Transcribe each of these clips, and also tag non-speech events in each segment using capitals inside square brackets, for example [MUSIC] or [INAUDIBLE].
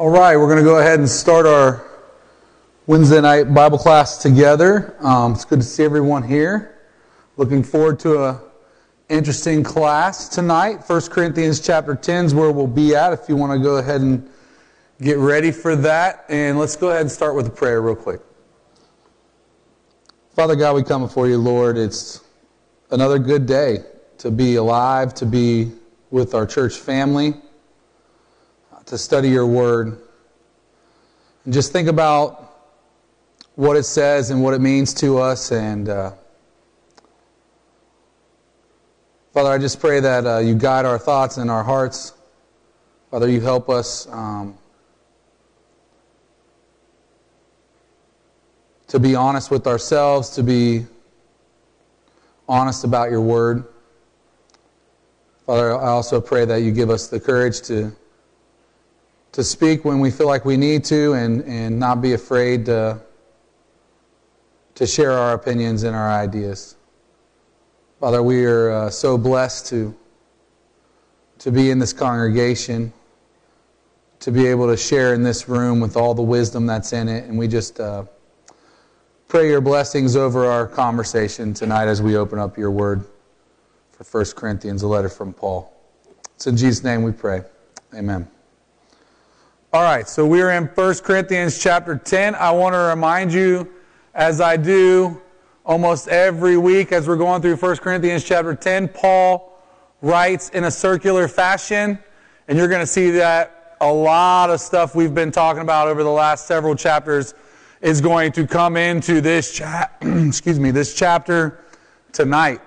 All right, we're going to go ahead and start our Wednesday night Bible class together. Um, it's good to see everyone here. Looking forward to a interesting class tonight. 1 Corinthians chapter 10 is where we'll be at if you want to go ahead and get ready for that. And let's go ahead and start with a prayer real quick. Father God, we come before you, Lord. It's another good day to be alive, to be with our church family to study your word. And just think about what it says and what it means to us. And uh, Father, I just pray that uh, you guide our thoughts and our hearts. Father, you help us um, to be honest with ourselves, to be honest about your word. Father, I also pray that you give us the courage to to speak when we feel like we need to and, and not be afraid to, to share our opinions and our ideas. Father, we are uh, so blessed to, to be in this congregation, to be able to share in this room with all the wisdom that's in it. And we just uh, pray your blessings over our conversation tonight as we open up your word for 1 Corinthians, a letter from Paul. It's in Jesus' name we pray. Amen. All right, so we're in 1 Corinthians chapter 10. I want to remind you, as I do almost every week as we're going through 1 Corinthians chapter 10, Paul writes in a circular fashion, and you're going to see that a lot of stuff we've been talking about over the last several chapters is going to come into this cha- [CLEARS THROAT] excuse me, this chapter tonight.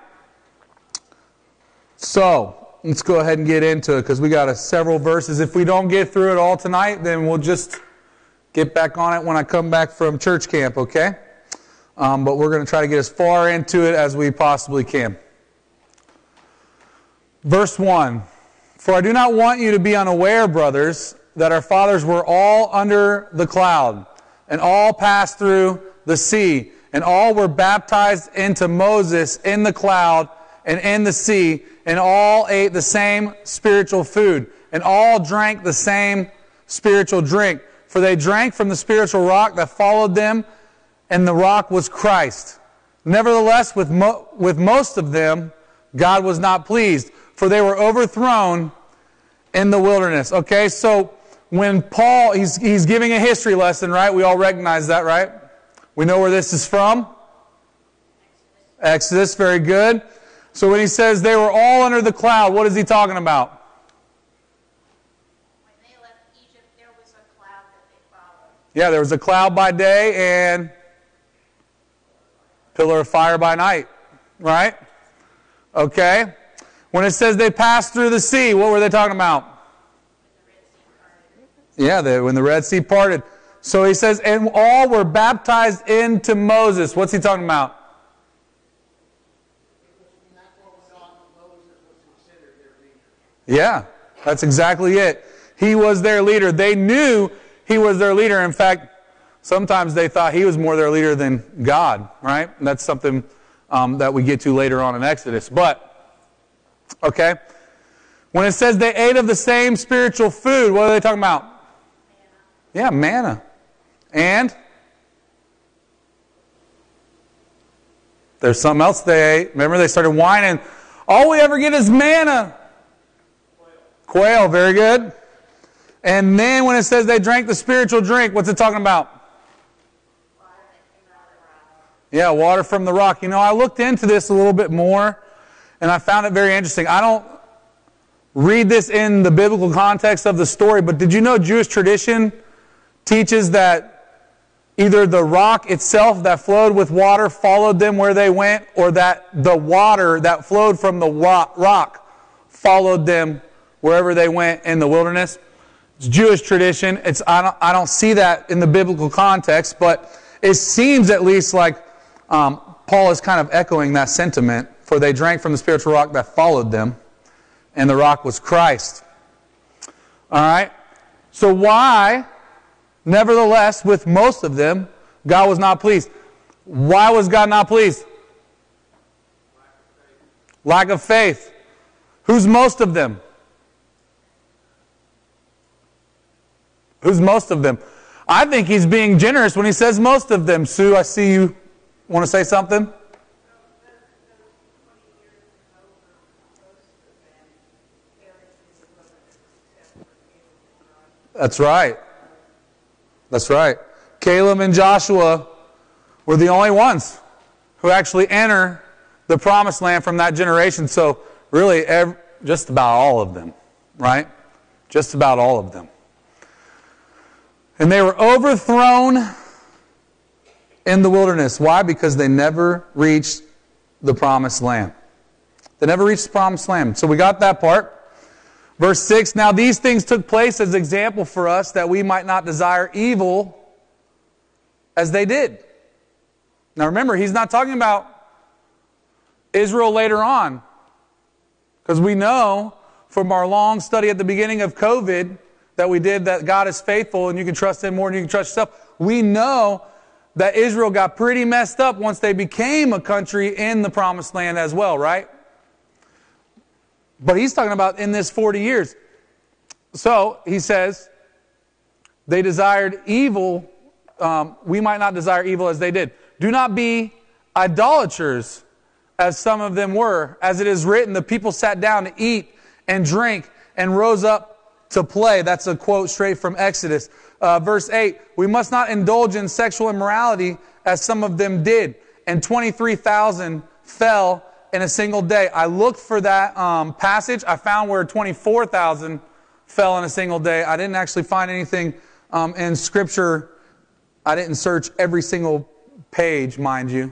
So, let's go ahead and get into it because we got a, several verses. If we don't get through it all tonight, then we'll just get back on it when I come back from church camp, okay? Um, but we're going to try to get as far into it as we possibly can. Verse 1 For I do not want you to be unaware, brothers, that our fathers were all under the cloud, and all passed through the sea, and all were baptized into Moses in the cloud and in the sea, and all ate the same spiritual food, and all drank the same spiritual drink. For they drank from the spiritual rock that followed them, and the rock was Christ. Nevertheless, with, mo- with most of them, God was not pleased, for they were overthrown in the wilderness. Okay, so when Paul, he's, he's giving a history lesson, right? We all recognize that, right? We know where this is from. Exodus, very good. So when he says they were all under the cloud, what is he talking about? Egypt, there yeah, there was a cloud by day and pillar of fire by night, right? Okay. When it says they passed through the sea, what were they talking about? Yeah, they, when the Red Sea parted. So he says, and all were baptized into Moses. What's he talking about? Yeah, that's exactly it. He was their leader. They knew he was their leader. In fact, sometimes they thought he was more their leader than God, right? And that's something um, that we get to later on in Exodus. But, okay, when it says they ate of the same spiritual food, what are they talking about? Yeah, manna. And there's something else they ate. Remember, they started whining. All we ever get is manna. Quail, very good. And then when it says they drank the spiritual drink, what's it talking about? Yeah, water from the rock. You know, I looked into this a little bit more and I found it very interesting. I don't read this in the biblical context of the story, but did you know Jewish tradition teaches that either the rock itself that flowed with water followed them where they went, or that the water that flowed from the rock followed them wherever they went in the wilderness. It's Jewish tradition. It's, I, don't, I don't see that in the biblical context, but it seems at least like um, Paul is kind of echoing that sentiment. For they drank from the spiritual rock that followed them, and the rock was Christ. All right? So, why, nevertheless, with most of them, God was not pleased? Why was God not pleased? Lack of faith. Who's most of them? Who's most of them? I think he's being generous when he says most of them. Sue, I see you want to say something? That's right. That's right. Caleb and Joshua were the only ones who actually enter the promised land from that generation. So, really, every, just about all of them, right? Just about all of them. And they were overthrown in the wilderness. Why? Because they never reached the promised land. They never reached the promised land. So we got that part. Verse 6 Now these things took place as example for us that we might not desire evil as they did. Now remember, he's not talking about Israel later on. Because we know from our long study at the beginning of COVID that we did that God is faithful and you can trust Him more than you can trust yourself. We know that Israel got pretty messed up once they became a country in the promised land as well, right? But he's talking about in this 40 years. So he says, they desired evil. Um, we might not desire evil as they did. Do not be idolaters as some of them were. As it is written, the people sat down to eat and drink and rose up to play. That's a quote straight from Exodus. Uh, verse 8, we must not indulge in sexual immorality as some of them did. And 23,000 fell in a single day. I looked for that um, passage. I found where 24,000 fell in a single day. I didn't actually find anything um, in Scripture. I didn't search every single page, mind you.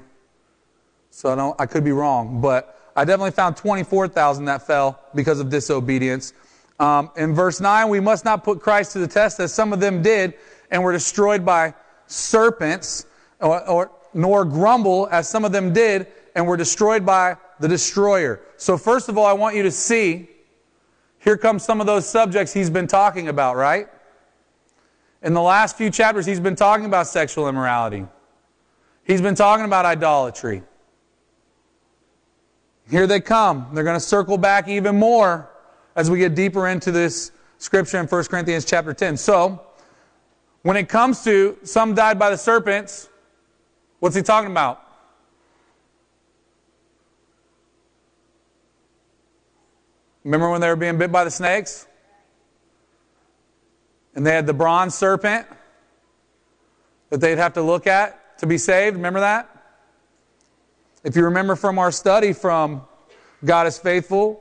So I, don't, I could be wrong, but I definitely found 24,000 that fell because of disobedience. Um, in verse 9, we must not put Christ to the test as some of them did and were destroyed by serpents, or, or, nor grumble as some of them did and were destroyed by the destroyer. So, first of all, I want you to see here comes some of those subjects he's been talking about, right? In the last few chapters, he's been talking about sexual immorality. He's been talking about idolatry. Here they come. They're going to circle back even more as we get deeper into this scripture in 1 Corinthians chapter 10. So, when it comes to some died by the serpents, what's he talking about? Remember when they were being bit by the snakes? And they had the bronze serpent that they'd have to look at to be saved. Remember that? If you remember from our study from God is faithful,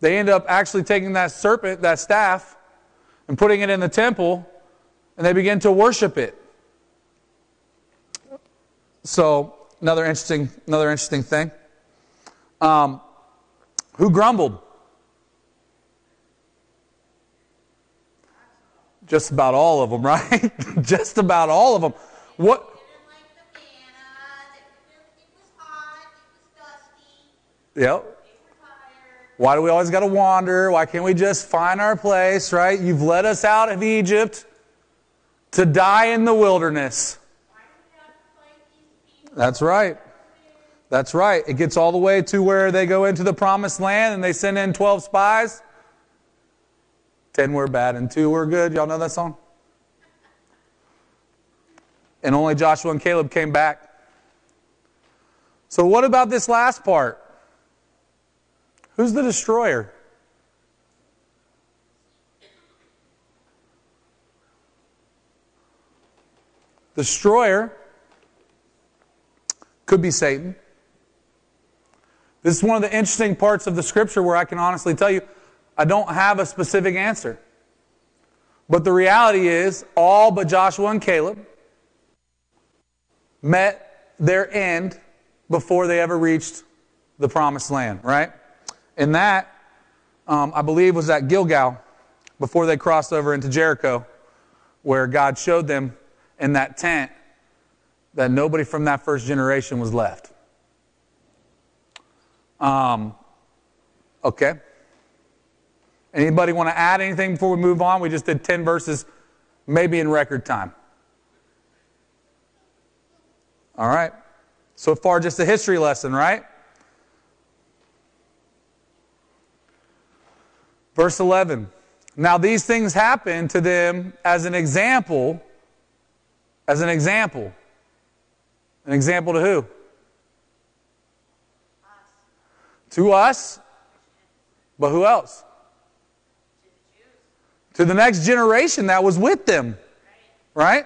they end up actually taking that serpent, that staff, and putting it in the temple, and they begin to worship it. So, another interesting, another interesting thing. Um, who grumbled? Just about all of them, [LAUGHS] right? Just about all of them. What? Yep. Why do we always got to wander? Why can't we just find our place, right? You've led us out of Egypt to die in the wilderness. That's right. That's right. It gets all the way to where they go into the promised land and they send in 12 spies. 10 were bad and 2 were good. Y'all know that song? And only Joshua and Caleb came back. So, what about this last part? Who's the destroyer? Destroyer could be Satan. This is one of the interesting parts of the scripture where I can honestly tell you I don't have a specific answer. But the reality is, all but Joshua and Caleb met their end before they ever reached the promised land, right? And that, um, I believe, was at Gilgal before they crossed over into Jericho, where God showed them in that tent that nobody from that first generation was left. Um, okay. Anybody want to add anything before we move on? We just did 10 verses, maybe in record time. All right. So far, just a history lesson, right? Verse 11 Now, these things happen to them as an example. As an example. An example to who? Us. To us. But who else? To the next generation that was with them. Right?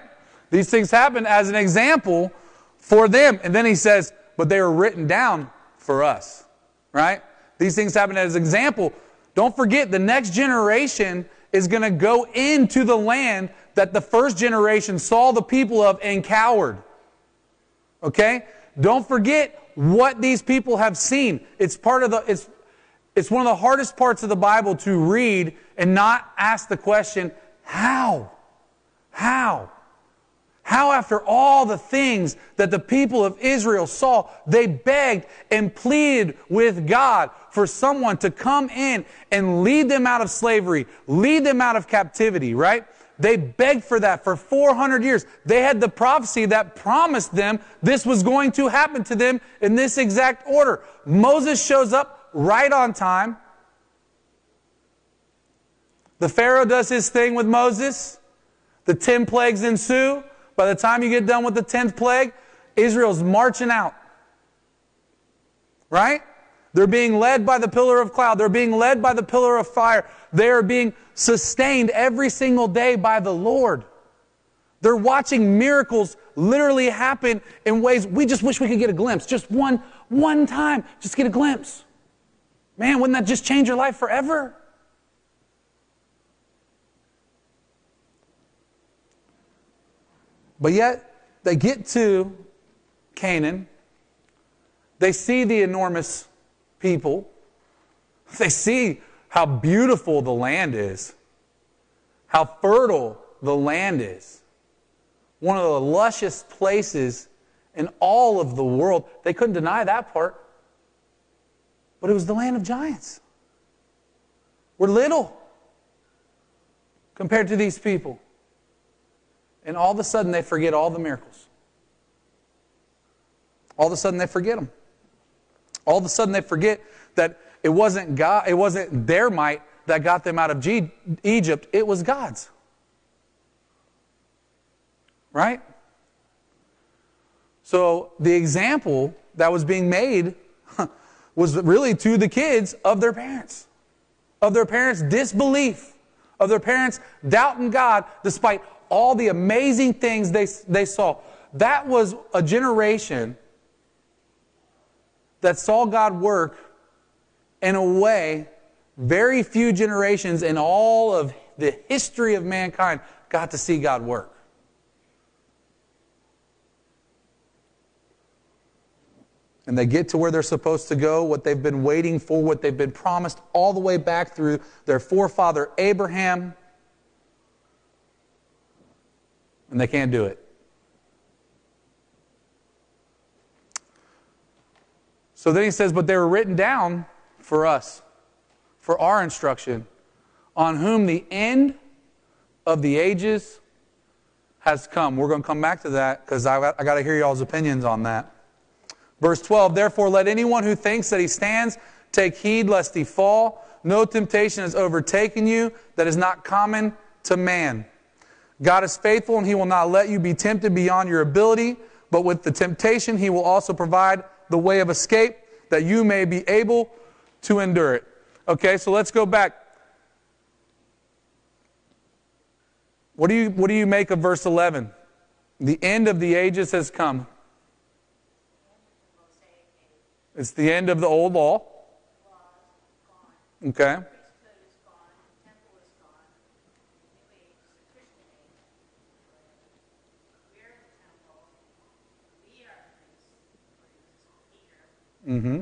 These things happen as an example for them. And then he says, but they were written down for us. Right? These things happen as an example. Don't forget, the next generation is going to go into the land that the first generation saw the people of and cowered. Okay? Don't forget what these people have seen. It's part of the, it's, it's one of the hardest parts of the Bible to read and not ask the question, how? How? How, after all the things that the people of Israel saw, they begged and pleaded with God for someone to come in and lead them out of slavery, lead them out of captivity, right? They begged for that for 400 years. They had the prophecy that promised them this was going to happen to them in this exact order. Moses shows up right on time. The Pharaoh does his thing with Moses. The 10 plagues ensue. By the time you get done with the 10th plague, Israel's marching out. Right? They're being led by the pillar of cloud. They're being led by the pillar of fire. They are being sustained every single day by the Lord. They're watching miracles literally happen in ways we just wish we could get a glimpse. Just one, one time, just get a glimpse. Man, wouldn't that just change your life forever? But yet, they get to Canaan. They see the enormous people. They see how beautiful the land is, how fertile the land is. One of the luscious places in all of the world. They couldn't deny that part. But it was the land of giants. We're little compared to these people. And all of a sudden, they forget all the miracles. All of a sudden, they forget them. All of a sudden, they forget that it wasn't God, it wasn't their might that got them out of G- Egypt, it was God's. Right? So the example that was being made was really to the kids of their parents, of their parents' disbelief, of their parents doubting God despite all the amazing things they, they saw. That was a generation that saw God work in a way very few generations in all of the history of mankind got to see God work. And they get to where they're supposed to go, what they've been waiting for, what they've been promised, all the way back through their forefather Abraham and they can't do it. So then he says, But they were written down for us, for our instruction, on whom the end of the ages has come. We're going to come back to that because I, I got to hear y'all's opinions on that. Verse 12 Therefore, let anyone who thinks that he stands take heed lest he fall. No temptation has overtaken you that is not common to man. God is faithful and He will not let you be tempted beyond your ability, but with the temptation, He will also provide the way of escape that you may be able to endure it. Okay, so let's go back. What do you, what do you make of verse 11? The end of the ages has come. It's the end of the old law. Okay. Mm-hmm.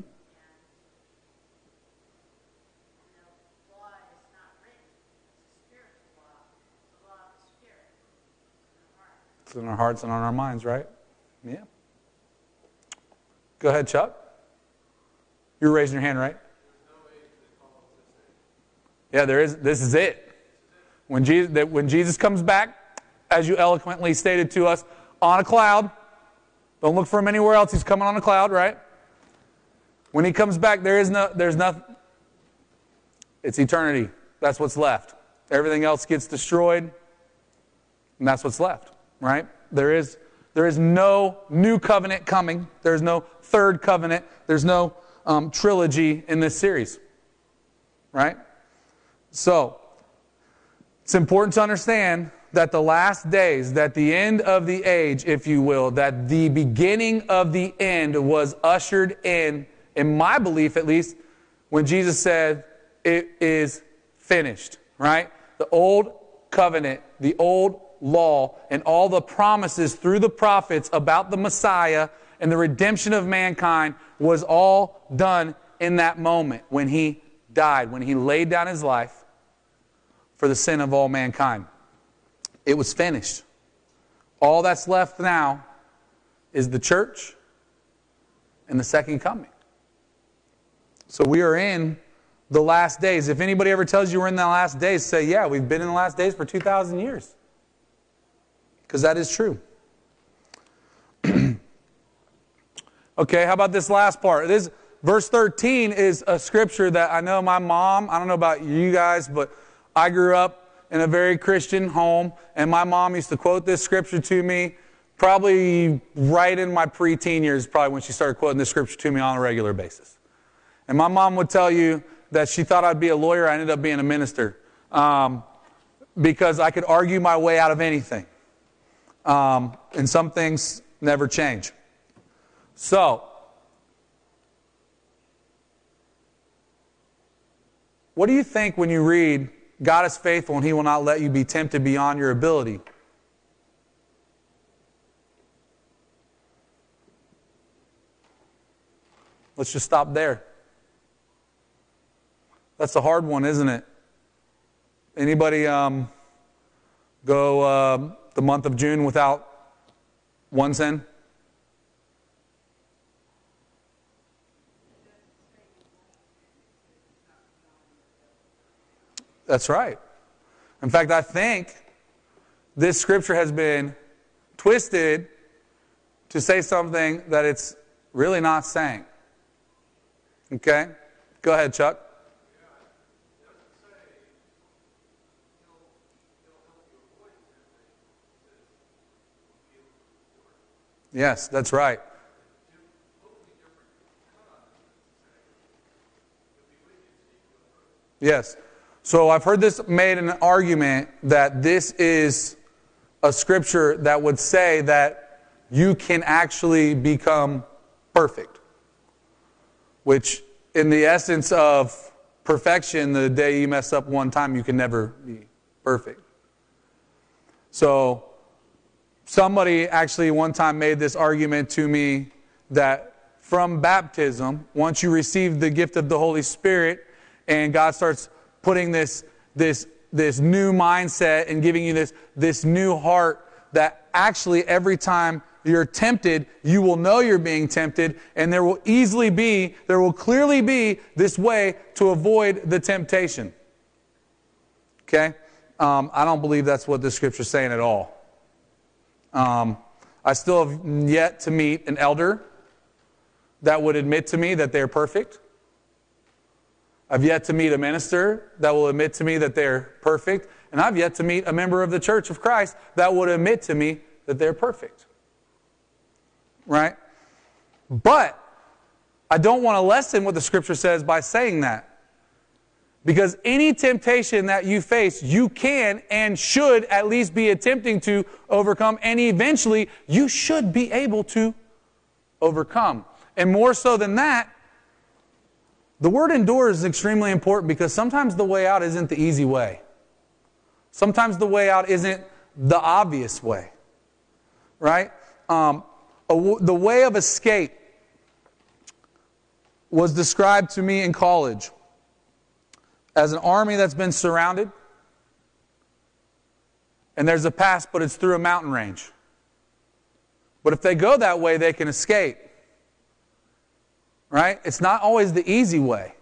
It's in our hearts and on our minds, right? Yeah. Go ahead, Chuck. You're raising your hand, right? Yeah, there is. This is it. When Jesus, when Jesus comes back, as you eloquently stated to us, on a cloud. Don't look for him anywhere else. He's coming on a cloud, right? When he comes back, there is no, there's nothing. It's eternity. That's what's left. Everything else gets destroyed, and that's what's left, right? There is, there is no new covenant coming. There's no third covenant. There's no um, trilogy in this series, right? So, it's important to understand that the last days, that the end of the age, if you will, that the beginning of the end was ushered in, in my belief at least, when Jesus said, It is finished, right? The old covenant, the old law, and all the promises through the prophets about the Messiah and the redemption of mankind was all done in that moment when he died, when he laid down his life for the sin of all mankind. It was finished. All that's left now is the church and the second coming. So we are in the last days. If anybody ever tells you we're in the last days, say, yeah, we've been in the last days for 2,000 years. Because that is true. [CLEARS THROAT] okay, how about this last part? This verse 13 is a scripture that I know my mom, I don't know about you guys, but I grew up in a very Christian home, and my mom used to quote this scripture to me probably right in my preteen years, probably when she started quoting this scripture to me on a regular basis. And my mom would tell you that she thought I'd be a lawyer. I ended up being a minister um, because I could argue my way out of anything. Um, and some things never change. So, what do you think when you read God is faithful and He will not let you be tempted beyond your ability. Let's just stop there. That's a hard one, isn't it? Anybody um, go uh, the month of June without one sin? That's right. In fact, I think this scripture has been twisted to say something that it's really not saying. Okay? Go ahead, Chuck. Yes, that's right. Yes. So I've heard this made an argument that this is a scripture that would say that you can actually become perfect. Which, in the essence of perfection, the day you mess up one time, you can never be perfect. So, somebody actually one time made this argument to me that from baptism, once you receive the gift of the Holy Spirit and God starts putting this, this, this new mindset and giving you this, this new heart that actually every time you're tempted, you will know you're being tempted, and there will easily be, there will clearly be this way to avoid the temptation. Okay? Um, I don't believe that's what the scripture's saying at all. Um, I still have yet to meet an elder that would admit to me that they're perfect. I've yet to meet a minister that will admit to me that they're perfect. And I've yet to meet a member of the church of Christ that would admit to me that they're perfect. Right? But I don't want to lessen what the scripture says by saying that. Because any temptation that you face, you can and should at least be attempting to overcome, and eventually you should be able to overcome. And more so than that, the word endure is extremely important because sometimes the way out isn't the easy way. Sometimes the way out isn't the obvious way. Right? Um, the way of escape was described to me in college as an army that's been surrounded, and there's a pass, but it's through a mountain range. But if they go that way, they can escape right? It's not always the easy way.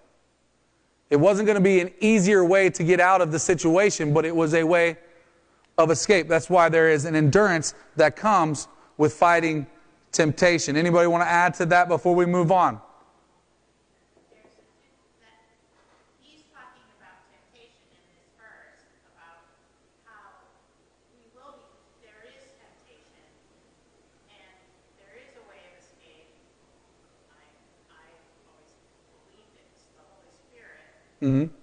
It wasn't going to be an easier way to get out of the situation, but it was a way of escape. That's why there is an endurance that comes with fighting temptation. Anybody want to add to that before we move on? Mm-hmm.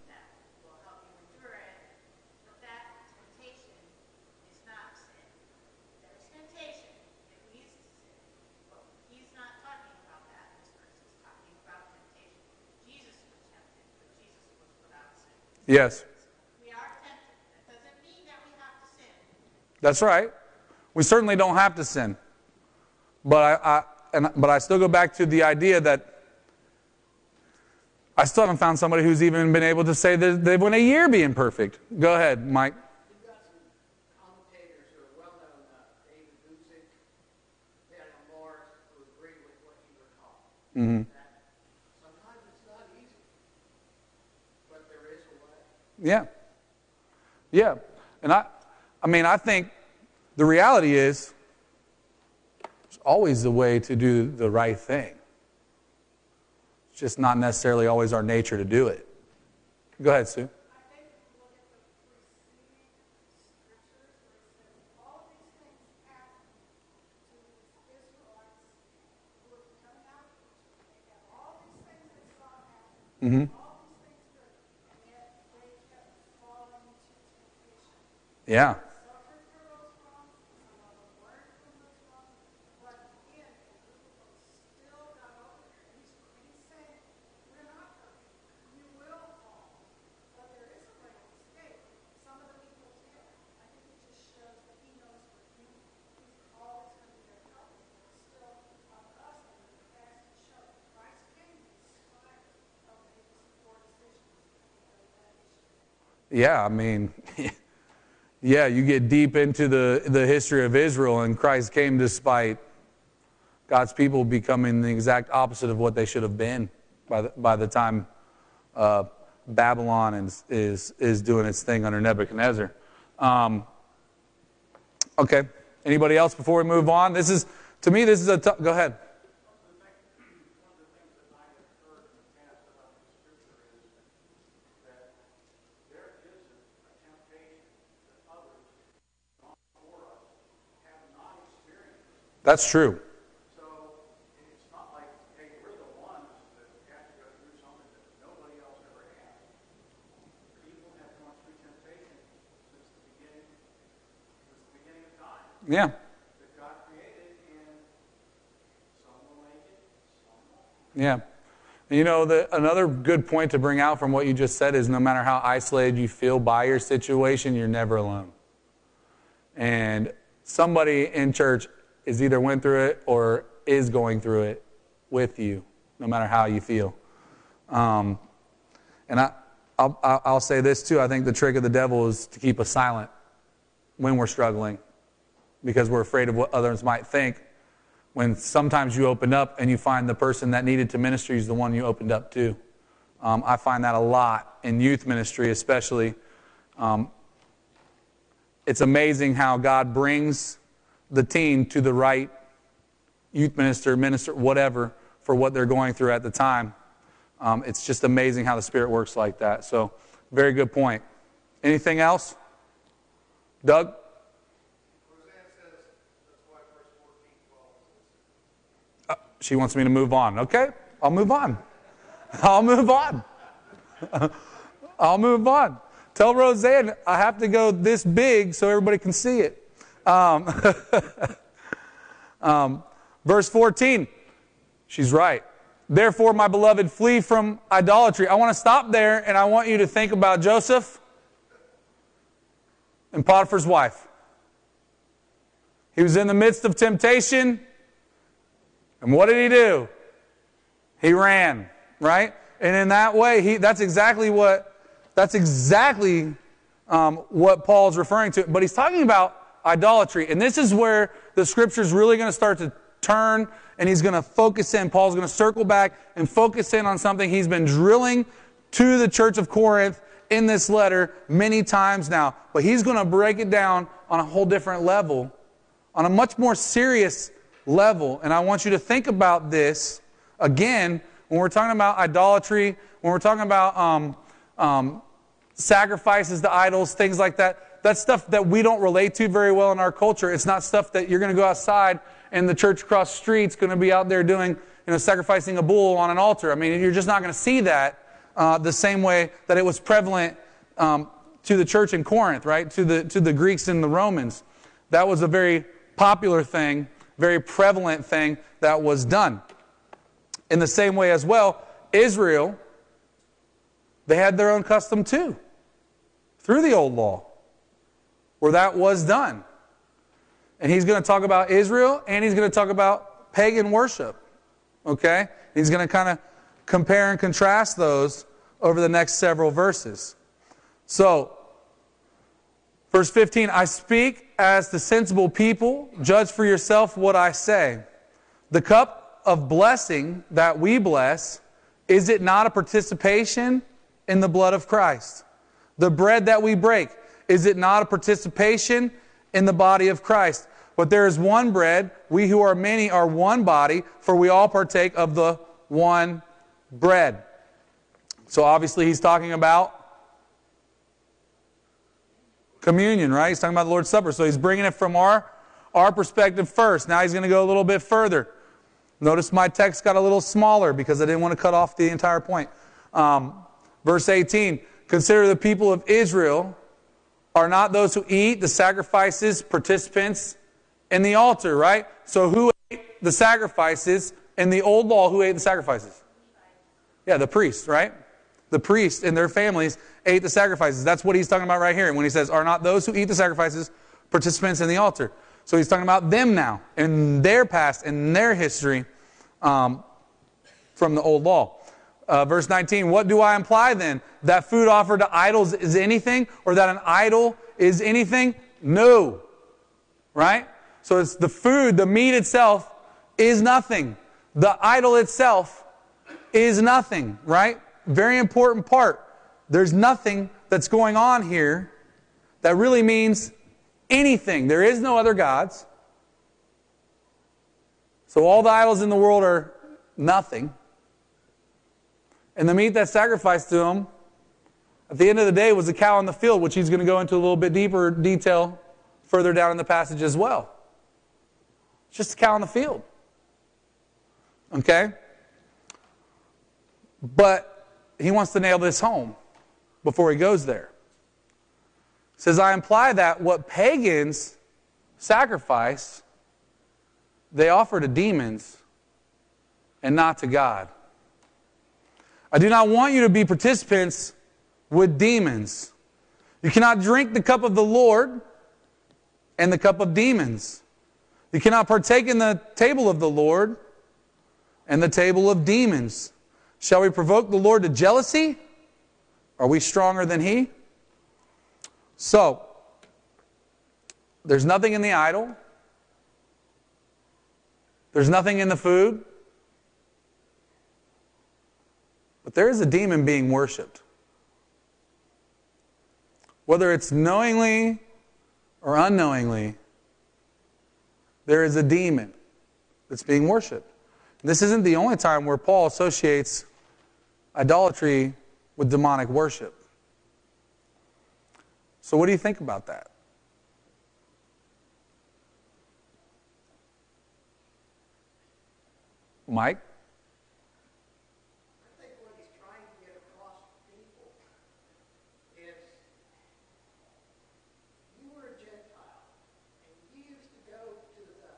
Yes. We are tempted. That doesn't mean that we have to sin. That's right. We certainly don't have to sin. But I, I and, but I still go back to the idea that I still haven't found somebody who's even been able to say that they've went a year being perfect. Go ahead, Mike. We've got some commentators who are well known, David Guzik, Daniel Morris, who agree with what you were taught. Mm-hmm. Sometimes it's not easy, but there is a way. Yeah. Yeah. And I, I mean, I think the reality is there's always a way to do the right thing. It's just not necessarily always our nature to do it. Go ahead, Sue. Mm-hmm. I think if you look at the preceding scriptures where it says all these things happened to the Israelites who were coming out of Egypt. They had all these things they saw happen, Mm-hmm. all these things good, and yet they kept falling into temptation. Yeah. Suffered for those wrongs, some of them learned from those wrongs, but again, a group of them still got over there. And he's, he's saying, we're not perfect. You will fall. But there is a way of escape. Some of the people did. I think it just shows that he knows what you, he's always going to be there helping. But still, on us, and the past to show Christ came in spite of maybe some poor decisions because of that issue. Yeah, I mean, [LAUGHS] yeah, you get deep into the, the history of Israel, and Christ came despite God's people becoming the exact opposite of what they should have been by the, by the time uh, Babylon is, is, is doing its thing under Nebuchadnezzar. Um, okay, anybody else before we move on? This is, to me, this is a, t- go ahead. That's true. So it's not like, hey, we're the ones that have to go through something that nobody else ever has. People have gone through temptation since the beginning, since the beginning of time Yeah. that God created, and some will make it, some won't. Yeah. You know, the, another good point to bring out from what you just said is no matter how isolated you feel by your situation, you're never alone. And somebody in church is either went through it or is going through it with you, no matter how you feel. Um, and I, I'll, I'll say this too. I think the trick of the devil is to keep us silent when we're struggling because we're afraid of what others might think when sometimes you open up and you find the person that needed to minister is the one you opened up to. Um, I find that a lot in youth ministry, especially. Um, it's amazing how God brings the teen to the right youth minister, minister, whatever, for what they're going through at the time. Um, it's just amazing how the Spirit works like that. So, very good point. Anything else? Doug? Roseanne says that's why verse 14, 12 Uh, she wants me to move on. Okay, I'll move on. [LAUGHS] I'll move on. [LAUGHS] I'll move on. Tell Roseanne I have to go this big so everybody can see it. Um, [LAUGHS] um, verse 14, she's right. Therefore, my beloved, flee from idolatry. I want to stop there and I want you to think about Joseph and Potiphar's wife. He was in the midst of temptation. And what did he do? He ran, right? And in that way, he, that's exactly what, that's exactly um, what Paul's referring to. But he's talking about idolatry. And this is where the scripture is really going to start to turn and he's going to focus in. Paul's going to circle back and focus in on something he's been drilling to the church of Corinth in this letter many times now. But he's going to break it down on a whole different level, on a much more serious level. And I want you to think about this again when we're talking about idolatry, when we're talking about um, um, sacrifices to idols, things like that. That's stuff that we don't relate to very well in our culture. It's not stuff that you're going to go outside and the church across the street's going to be out there doing, you know, sacrificing a bull on an altar. I mean, you're just not going to see that uh, the same way that it was prevalent um, to the church in Corinth, right? To the, to the Greeks and the Romans. That was a very popular thing, very prevalent thing that was done. In the same way as well, Israel, they had their own custom too, through the old law, where that was done. And he's going to talk about Israel and he's going to talk about pagan worship. Okay? He's going to kind of compare and contrast those over the next several verses. So, verse 15 I speak as the sensible people, judge for yourself what I say. The cup of blessing that we bless, is it not a participation in the blood of Christ? The bread that we break, is it not a participation in the body of Christ? But there is one bread, we who are many are one body, for we all partake of the one bread. So obviously he's talking about communion, right? He's talking about the Lord's Supper. So he's bringing it from our, our perspective first. Now he's going to go a little bit further. Notice my text got a little smaller because I didn't want to cut off the entire point. Um, verse 18 Consider the people of Israel are not those who eat the sacrifices participants in the altar, right? So who ate the sacrifices in the old law? Who ate the sacrifices? Yeah, the priests, right? The priests and their families ate the sacrifices. That's what he's talking about right here. And when he says, Are not those who eat the sacrifices participants in the altar? So he's talking about them now, in their past, in their history um, from the old law. Uh, verse 19, what do I imply then? That food offered to idols is anything? Or that an idol is anything? No. Right? So it's the food, the meat itself is nothing. The idol itself is nothing, right? Very important part. There's nothing that's going on here that really means anything. There is no other gods. So all the idols in the world are nothing. And the meat that's sacrificed to him at the end of the day, was a cow in the field, which he's going to go into a little bit deeper detail further down in the passage as well. It's just a cow in the field. Okay? But he wants to nail this home before he goes there. He says, I imply that what pagans sacrifice, they offer to demons and not to God. I do not want you to be participants with demons. You cannot drink the cup of the Lord and the cup of demons. You cannot partake in the table of the Lord and the table of demons. Shall we provoke the Lord to jealousy? Are we stronger than He? So, there's nothing in the idol. There's nothing in the food. But there is a demon being worshiped. Whether it's knowingly or unknowingly, there is a demon that's being worshiped. This isn't the only time where Paul associates idolatry with demonic worship. So, what do you think about that? Mike? I think what he's trying to get across to people is you were a Gentile and you used to go to the,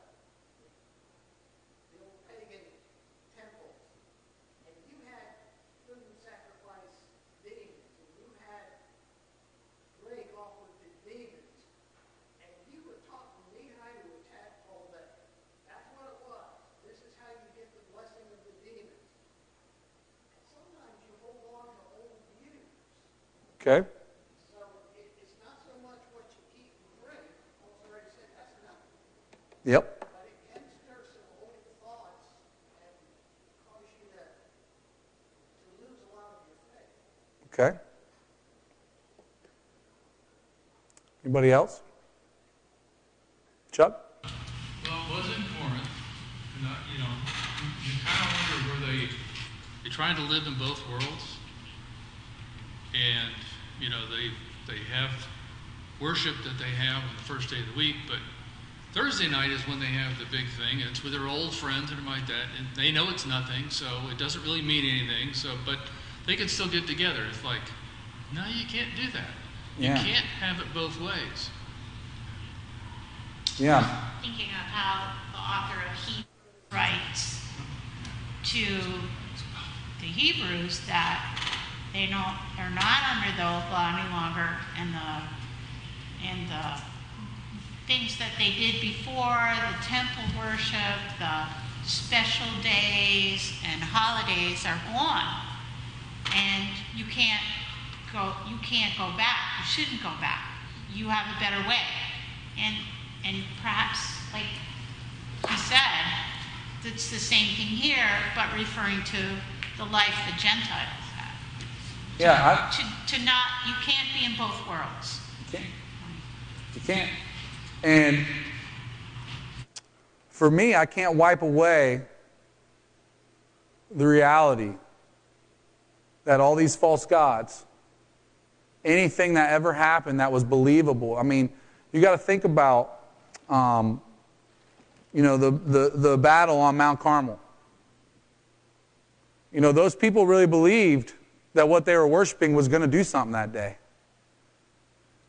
the old pagan temples and you had food sacrifice demons and you had drink offered to demons and you were taught from Lehi to a tadpole that that's what it was. This is how you get the blessing of the demons. And sometimes you hold on to old views. Okay. So it, it's not so much what you eat and drink. Paul's already said that's nothing. Yep. But it can stir some old thoughts and cause you to, to lose a lot of your faith. Okay. Anybody else? Chuck? Well, it was in Corinth, uh, you know, you, you kind of wonder were they, they trying to live in both worlds? And, you know, they, they have worship that they have on the first day of the week, but Thursday night is when they have the big thing, it's with their old friends and like that, and they know it's nothing, so it doesn't really mean anything, so, but they could still get together. It's like, no, you can't do that. Yeah. You can't have it both ways. Yeah. thinking of how the author of Hebrews writes to the Hebrews that they don't they're not under the old law any longer and the and the things that they did before, the temple worship, the special days and holidays are gone. And you can't go you can't go back. You shouldn't go back. You have a better way. And and perhaps like he said, it's the same thing here, but referring to the life the Gentiles have. Yeah. I, To, to not, you can't be in both worlds. You can't. You can't. And for me, I can't wipe away the reality that all these false gods, anything that ever happened that was believable, I mean, you got to think about, um, you know, the, the, the battle on Mount Carmel. You know, those people really believed that what they were worshiping was going to do something that day.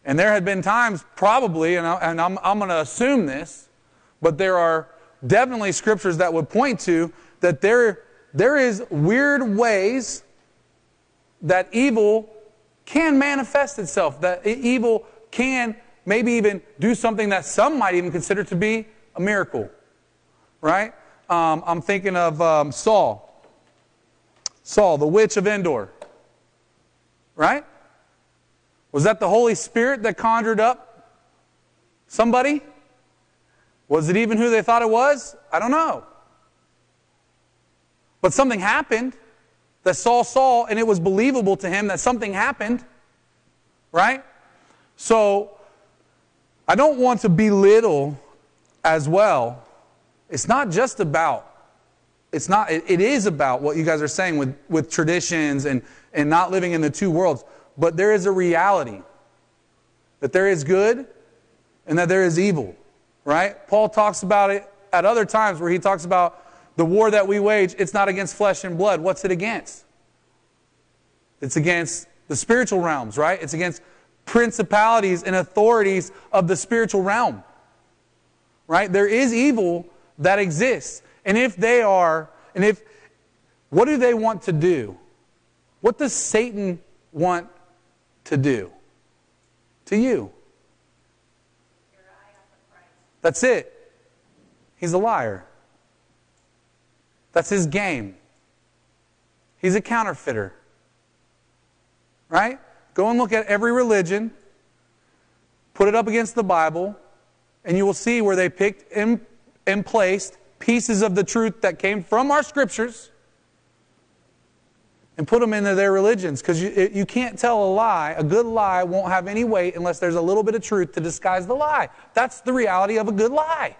And there had been times, probably, and, I, and I'm, I'm going to assume this, but there are definitely scriptures that would point to that there, there is weird ways that evil can manifest itself, that evil can maybe even do something that some might even consider to be a miracle. Right? Um, I'm thinking of um, Saul. Saul, the witch of Endor. Right? Was that the Holy Spirit that conjured up somebody? Was it even who they thought it was? I don't know. But something happened that Saul saw, and it was believable to him that something happened. Right? So, I don't want to belittle as well. It's not just about, it's not, it, it is about what you guys are saying with, with traditions and, and not living in the two worlds. But there is a reality that there is good and that there is evil, right? Paul talks about it at other times where he talks about the war that we wage, it's not against flesh and blood. What's it against? It's against the spiritual realms, right? It's against principalities and authorities of the spiritual realm, right? There is evil that exists. And if they are, and if, what do they want to do? What does Satan want to do to you? That's it. He's a liar. That's his game. He's a counterfeiter. Right? Go and look at every religion, put it up against the Bible, and you will see where they picked and, placed pieces of the truth that came from our scriptures and put them into their religions because you, you can't tell a lie. A good lie won't have any weight unless there's a little bit of truth to disguise the lie. That's the reality of a good lie.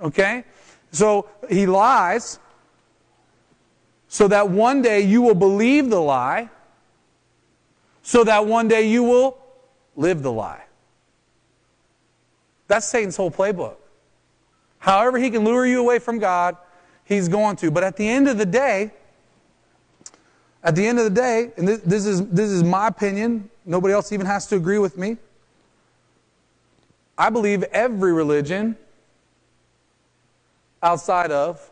Okay? So he lies so that one day you will believe the lie, so that one day you will live the lie. That's Satan's whole playbook. However, he can lure you away from God, he's going to. But at the end of the day, at the end of the day, and this, this, is, this is my opinion, nobody else even has to agree with me. I believe every religion outside of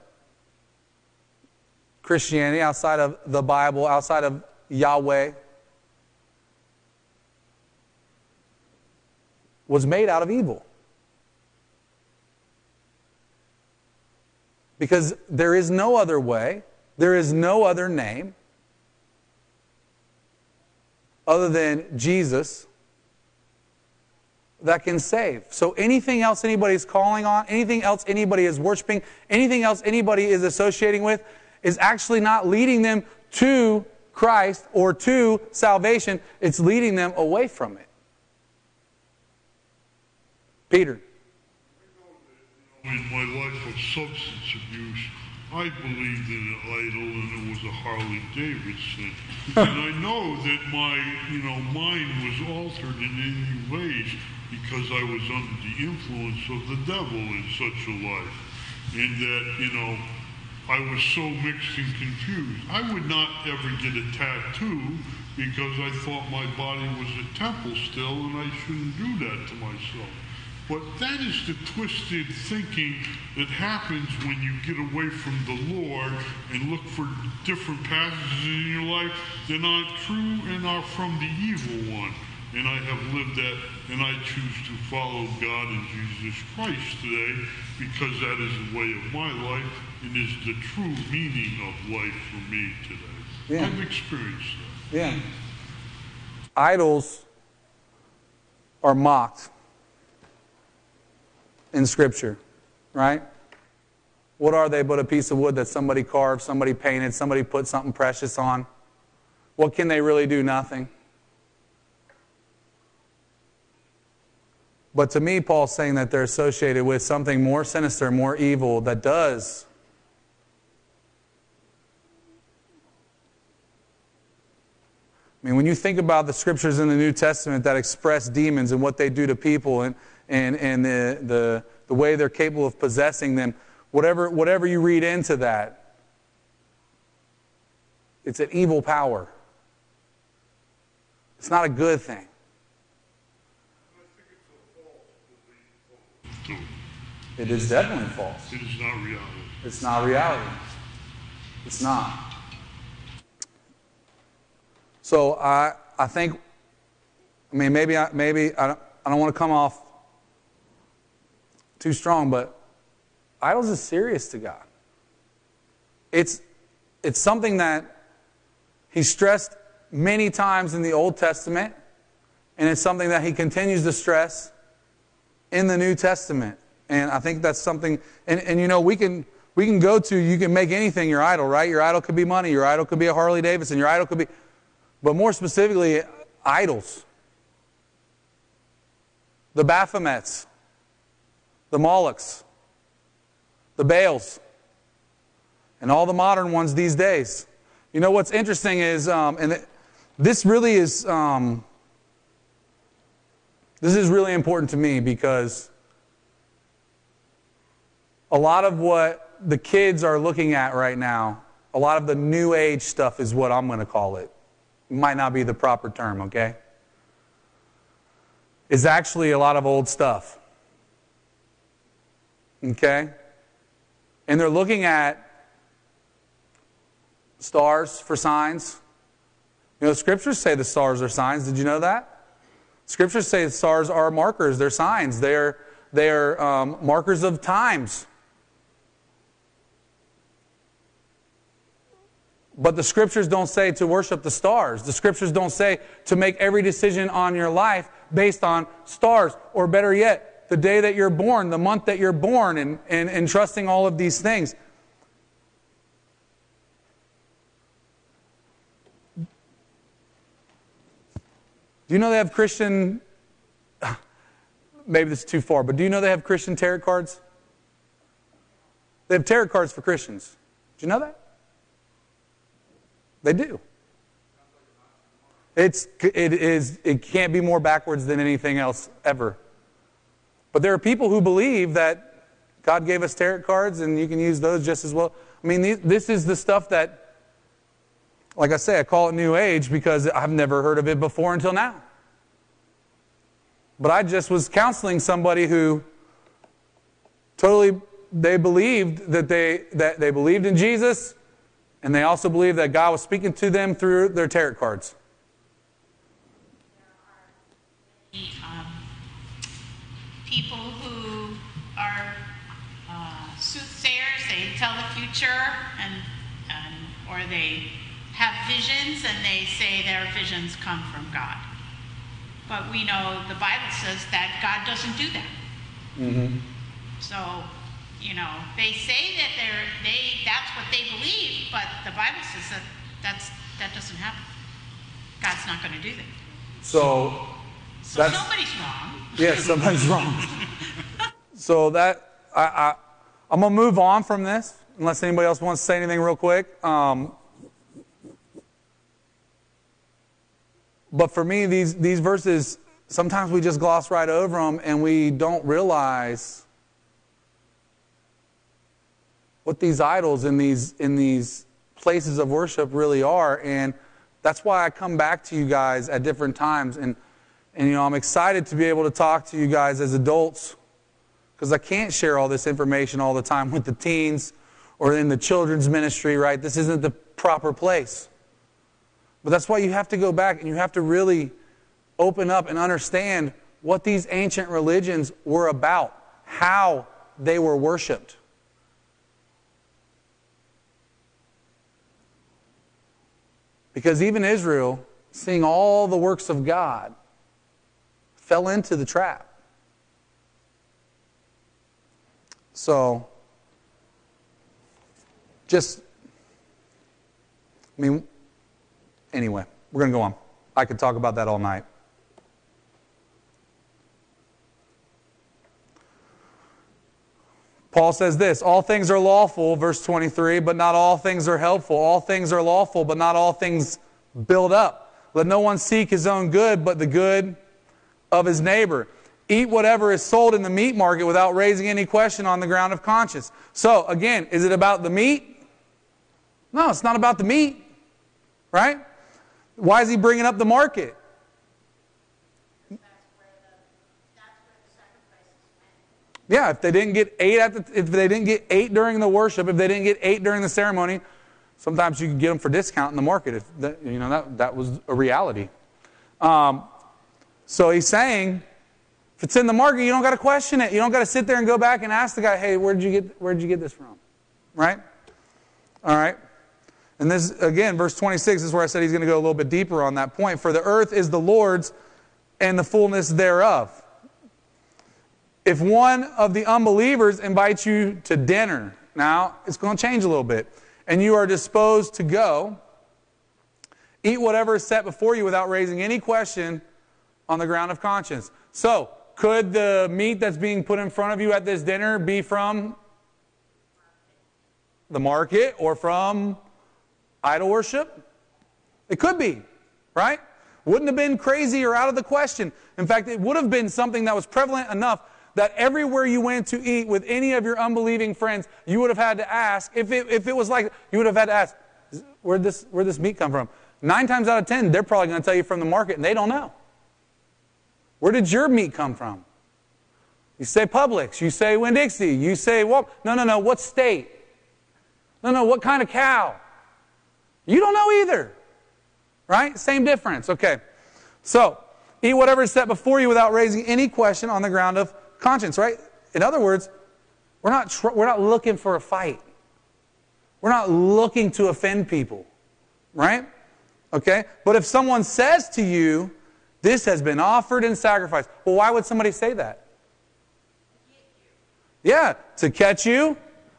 Christianity, outside of the Bible, outside of Yahweh, was made out of evil. Because there is no other way, there is no other name other than Jesus that can save. So anything else anybody's calling on, anything else anybody is worshiping, anything else anybody is associating with is actually not leading them to Christ or to salvation. It's leading them away from it. Peter. In my life of substance abuse, I believed in an idol and it was a Harley Davidson. [LAUGHS] and I know that my, you know, mind was altered in any ways because I was under the influence of the devil in such a life. And that, you know, I was so mixed and confused. I would not ever get a tattoo because I thought my body was a temple still and I shouldn't do that to myself. But that is the twisted thinking that happens when you get away from the Lord and look for different passages in your life that aren't true and are from the evil one. And I have lived that, and I choose to follow God and Jesus Christ today because that is the way of my life and is the true meaning of life for me today. Yeah. I've experienced that. Yeah. Idols are mocked in Scripture, right? What are they but a piece of wood that somebody carved, somebody painted, somebody put something precious on? What can they really do? Nothing. But to me, Paul's saying that they're associated with something more sinister, more evil that does I mean, when you think about the scriptures in the New Testament that express demons and what they do to people and, and, and the, the, the way they're capable of possessing them, whatever, whatever you read into that, it's an evil power. It's not a good thing. So It is definitely false. it is not reality. It's not reality. It's not. So I, I think, I mean, maybe I, maybe I don't, I don't want to come off too strong, but idols is serious to God. It's, it's something that he stressed many times in the Old Testament, and it's something that he continues to stress in the New Testament. And I think that's something, and, and you know, we can, we can go to, you can make anything your idol, right? Your idol could be money, your idol could be a Harley Davidson, your idol could be, but more specifically, idols. The Baphomets, the Molochs, the Baals, and all the modern ones these days. You know what's interesting is, um, and this really is, um, this is really important to me because a lot of what the kids are looking at right now, a lot of the new age stuff is what I'm going to call it. It might not be the proper term, okay? Is actually a lot of old stuff. Okay? And they're looking at stars for signs. You know, scriptures say the stars are signs. Did you know that? Scriptures say the stars are markers, they're signs, they're, they're um, markers of times. But the scriptures don't say to worship the stars. The scriptures don't say to make every decision on your life based on stars, or better yet, the day that you're born, the month that you're born, and, and, and trusting all of these things. Do you know they have Christian, [SIGHS] maybe this is too far, but do you know they have Christian tarot cards? They have tarot cards for Christians. Do you know that? They do. It's, it, is, it can't be more backwards than anything else ever. But there are people who believe that God gave us tarot cards and you can use those just as well. I mean, this is the stuff that, like I say, I call it New Age because I've never heard of it before until now. But I just was counseling somebody who totally they believed that they that they believed in Jesus and they also believed that God was speaking to them through their tarot cards. um, people who are uh, soothsayers, they tell the future, and, and or they have visions, and they say their visions come from God. But we know the Bible says that God doesn't do that. Mm-hmm. So, you know, they say that they're they that's what they believe, but the Bible says that that's that doesn't happen. God's not going to do that. So So That's- somebody's wrong. Yeah, somebody's wrong. [LAUGHS] So that I, I, I'm gonna move on from this, unless anybody else wants to say anything real quick. Um, but for me, these these verses sometimes we just gloss right over them, and we don't realize what these idols in these in these places of worship really are and that's why I come back to you guys at different times and and you know I'm excited to be able to talk to you guys as adults because I can't share all this information all the time with the teens or in the children's ministry, right? This isn't the proper place. But that's why you have to go back and you have to really open up and understand what these ancient religions were about, how they were worshiped. Because even Israel, seeing all the works of God, fell into the trap. So, just, I mean, anyway, we're going to go on. I could talk about that all night. Paul says this All things are lawful, verse 23, but not all things are helpful. All things are lawful, but not all things build up. Let no one seek his own good, but the good of his neighbor. Eat whatever is sold in the meat market without raising any question on the ground of conscience. So, again, is it about the meat? No, it's not about the meat, right? Why is he bringing up the market? Yeah, if they didn't get ate the, if they didn't get ate during the worship, if they didn't get ate during the ceremony, sometimes you can get them for discount in the market. If that, you know that that was a reality. Um, so he's saying, if it's in the market, you don't got to question it. You don't got to sit there and go back and ask the guy, "Hey, where did you get where did you get this from?" Right? All right. And this again, verse 26 is where I said he's going to go a little bit deeper on that point. For the earth is the Lord's, and the fullness thereof. If one of the unbelievers invites you to dinner, now it's going to change a little bit, and you are disposed to go, eat whatever is set before you without raising any question on the ground of conscience. So, could the meat that's being put in front of you at this dinner be from the market or from idol worship? It could be, right? Wouldn't have been crazy or out of the question. In fact, it would have been something that was prevalent enough that everywhere you went to eat with any of your unbelieving friends, you would have had to ask, if it, if it was like, you would have had to ask, where'd this, where'd this meat come from? Nine times out of ten, they're probably going to tell you from the market, and they don't know. Where did your meat come from? You say Publix, you say Winn-Dixie, you say, well, no, no, no, what state? No, no, what kind of cow? You don't know either. Right? Same difference. Okay. So, eat whatever is set before you without raising any question on the ground of conscience, right? In other words, we're not, tr- we're not looking for a fight. We're not looking to offend people, right? Okay? But if someone says to you, this has been offered in sacrifice, well, why would somebody say that? Yeah, to catch you,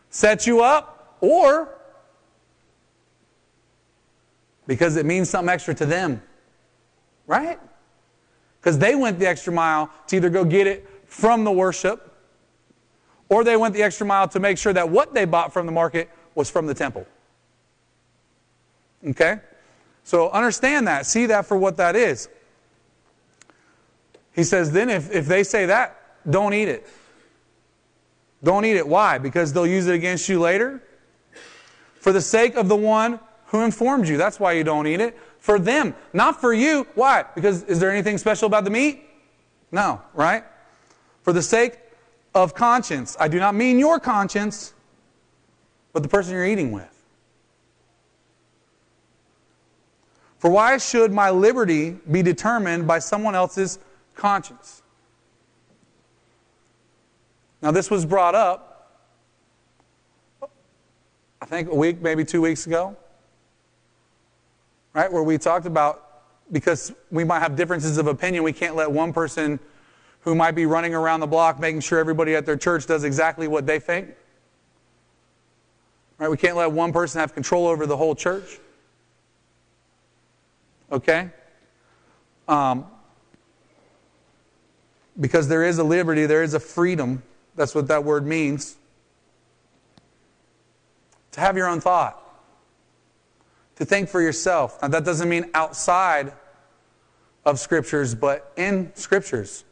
set you up, or because it means something extra to them, right? Because they went the extra mile to either go get it from the worship, or they went the extra mile to make sure that what they bought from the market was from the temple. Okay? So understand that. See that for what that is. He says, then if, if they say that, don't eat it. Don't eat it. Why? Because they'll use it against you later? For the sake of the one who informed you. That's why you don't eat it. For them, not for you. Why? Because is there anything special about the meat? No, right? For the sake of conscience. I do not mean your conscience, but the person you're eating with. For why should my liberty be determined by someone else's conscience? Now, this was brought up, I think a week, maybe two weeks ago, right? Where we talked about because we might have differences of opinion, we can't let one person who might be running around the block making sure everybody at their church does exactly what they think. Right? We can't let one person have control over the whole church. Okay? Um, because there is a liberty, there is a freedom. That's what that word means. To have your own thought. To think for yourself. Now, that doesn't mean outside of scriptures, but in scriptures.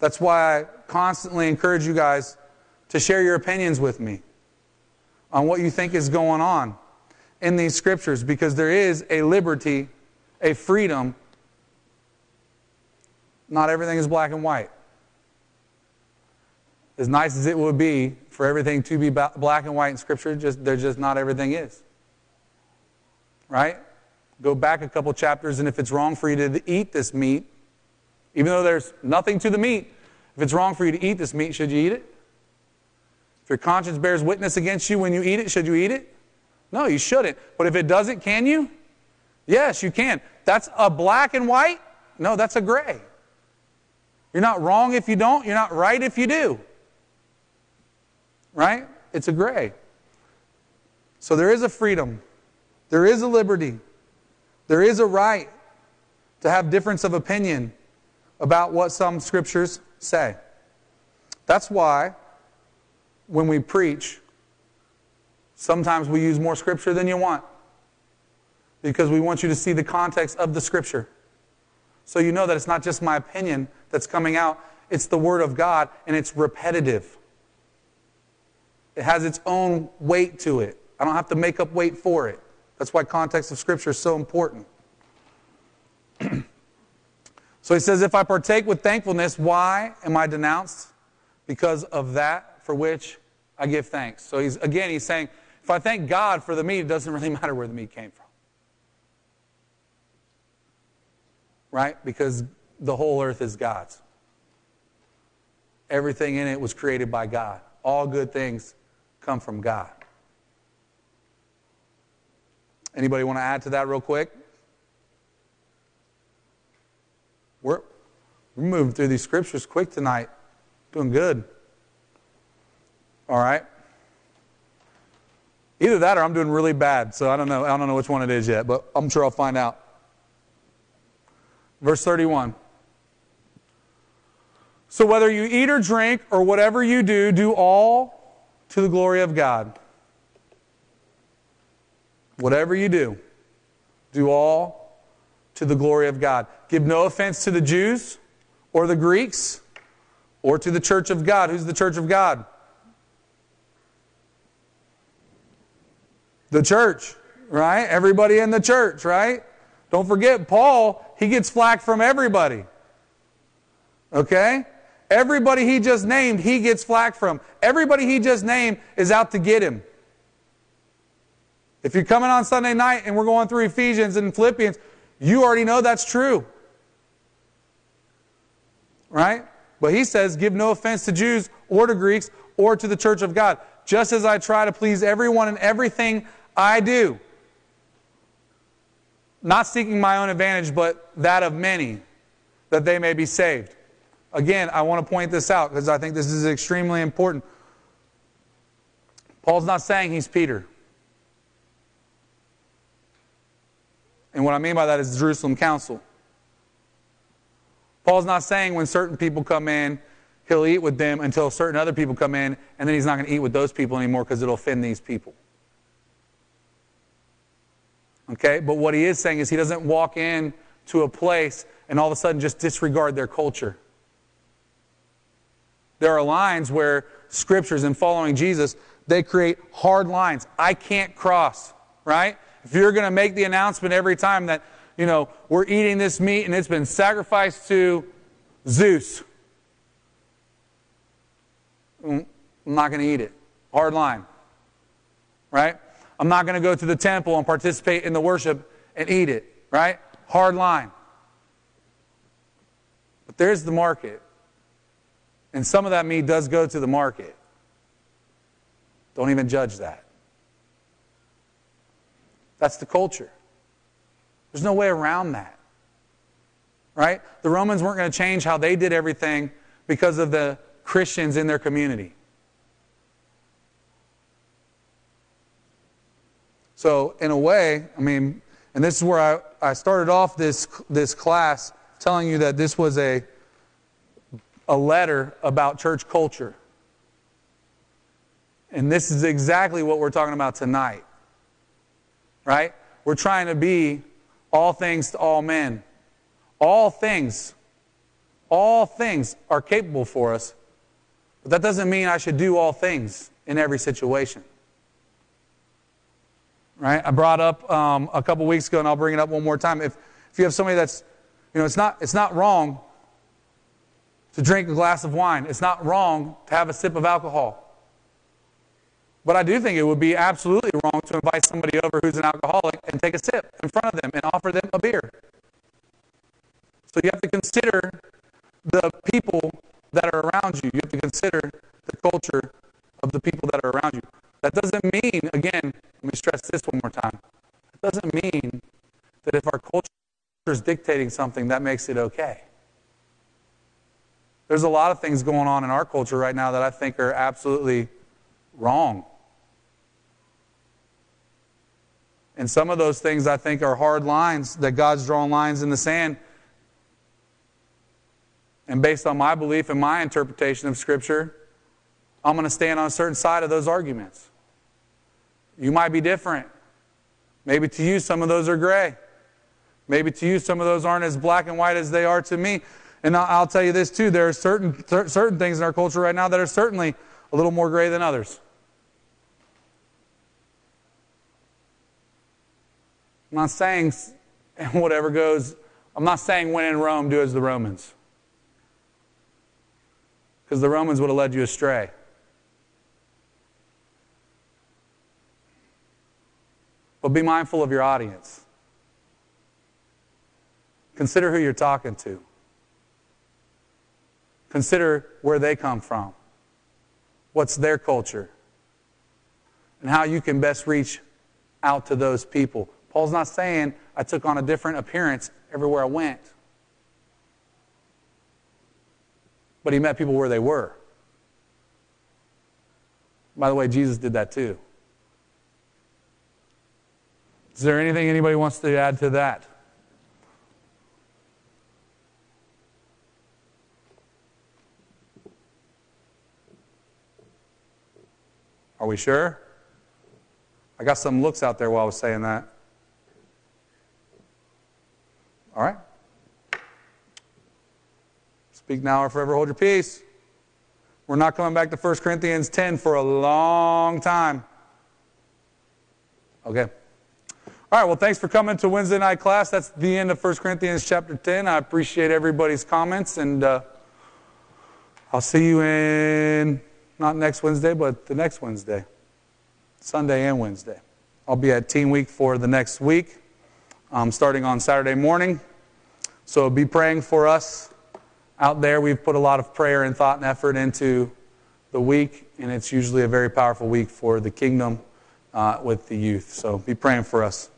That's why I constantly encourage you guys to share your opinions with me. on what you think is going on in these scriptures because there is a liberty, a freedom. Not everything is black and white. As nice as it would be for everything to be black and white in Scripture, just there's just not everything is. Right? Go back a couple chapters, and if it's wrong for you to eat this meat, even though there's nothing to the meat, if it's wrong for you to eat this meat, should you eat it? If your conscience bears witness against you when you eat it, should you eat it? No, you shouldn't. But if it doesn't, can you? Yes, you can. That's a black and white? No, that's a gray. You're not wrong if you don't, you're not right if you do. Right? It's a gray. So there is a freedom, there is a liberty, there is a right to have difference of opinion about what some scriptures say. That's why when we preach, sometimes we use more scripture than you want because we want you to see the context of the scripture. So you know that it's not just my opinion that's coming out, it's the Word of God and it's repetitive. It has its own weight to it. I don't have to make up weight for it. That's why context of Scripture is so important. [CLEARS THROAT] so he says, If I partake with thankfulness, why am I denounced? Because of that for which I give thanks. So he's again, he's saying, if I thank God for the meat, it doesn't really [LAUGHS] matter where the meat came from. Right? Because the whole earth is God's. Everything in it was created by God. All good things come from God. Anybody want to add to that real quick? We're, we're moving through these scriptures quick tonight. Doing good. All right. Either that or I'm doing really bad. So I don't know. I don't know which one it is yet, but I'm sure I'll find out. Verse 31. So whether you eat or drink or whatever you do, do all to the glory of God. Whatever you do, do all to the glory of God. Give no offense to the Jews or the Greeks or to the church of God. Who's the church of God? The church, right? Everybody in the church, right? Don't forget, Paul, he gets flack from everybody. Okay? Everybody he just named, he gets flack from. Everybody he just named is out to get him. If you're coming on Sunday night and we're going through Ephesians and Philippians, you already know that's true. Right? But he says, give no offense to Jews or to Greeks or to the church of God, just as I try to please everyone in everything I do. Not seeking my own advantage, but that of many, that they may be saved. Again, I want to point this out because I think this is extremely important. Paul's not saying he's Peter. And what I mean by that is the Jerusalem Council. Paul's not saying when certain people come in, he'll eat with them until certain other people come in, and then he's not going to eat with those people anymore because it'll offend these people. Okay? But what he is saying is he doesn't walk in to a place and all of a sudden just disregard their culture. There are lines where scriptures and following Jesus, they create hard lines. I can't cross, right? If you're going to make the announcement every time that, you know, we're eating this meat and it's been sacrificed to Zeus, I'm not going to eat it. Hard line, right? I'm not going to go to the temple and participate in the worship and eat it, right? Hard line. But there's the market. And some of that meat does go to the market. Don't even judge that. That's the culture. There's no way around that. Right? The Romans weren't going to change how they did everything because of the Christians in their community. So, in a way, I mean, and this is where I, I started off this, this class telling you that this was a a letter about church culture. And this is exactly what we're talking about tonight. Right? We're trying to be all things to all men. All things, all things are capable for us. But that doesn't mean I should do all things in every situation. right? I brought up um, a couple weeks ago, and I'll bring it up one more time. If, if you have somebody that's, you know, it's not, it's not wrong to drink a glass of wine, it's not wrong to have a sip of alcohol. But I do think it would be absolutely wrong to invite somebody over who's an alcoholic and take a sip in front of them and offer them a beer. So you have to consider the people that are around you. You have to consider the culture of the people that are around you. That doesn't mean, again, let me stress this one more time. It doesn't mean that if our culture is dictating something, that makes it okay. There's a lot of things going on in our culture right now that I think are absolutely wrong. And some of those things I think are hard lines that God's drawn lines in the sand. And based on my belief and my interpretation of Scripture, I'm going to stand on a certain side of those arguments. You might be different. Maybe to you, some of those are gray. Maybe to you, some of those aren't as black and white as they are to me. And I'll tell you this too: there are certain certain things in our culture right now that are certainly a little more gray than others. I'm not saying [LAUGHS] whatever goes. I'm not saying when in Rome, do as the Romans, because the Romans would have led you astray. But be mindful of your audience. Consider who you're talking to. Consider where they come from. What's their culture? And how you can best reach out to those people. Paul's not saying I took on a different appearance everywhere I went. But he met people where they were. By the way, Jesus did that too. Is there anything anybody wants to add to that? Are we sure? I got some looks out there while I was saying that. All right? Speak now or forever hold your peace. We're not coming back to 1 Corinthians 10 for a long time. Okay. All right, well, thanks for coming to Wednesday night class. That's the end of 1 Corinthians chapter 10. I appreciate everybody's comments, and uh, I'll see you in, not next Wednesday, but the next Wednesday, Sunday and Wednesday. I'll be at Teen Week for the next week, um, starting on Saturday morning. So be praying for us out there. We've put a lot of prayer and thought and effort into the week, and it's usually a very powerful week for the kingdom uh, with the youth. So be praying for us.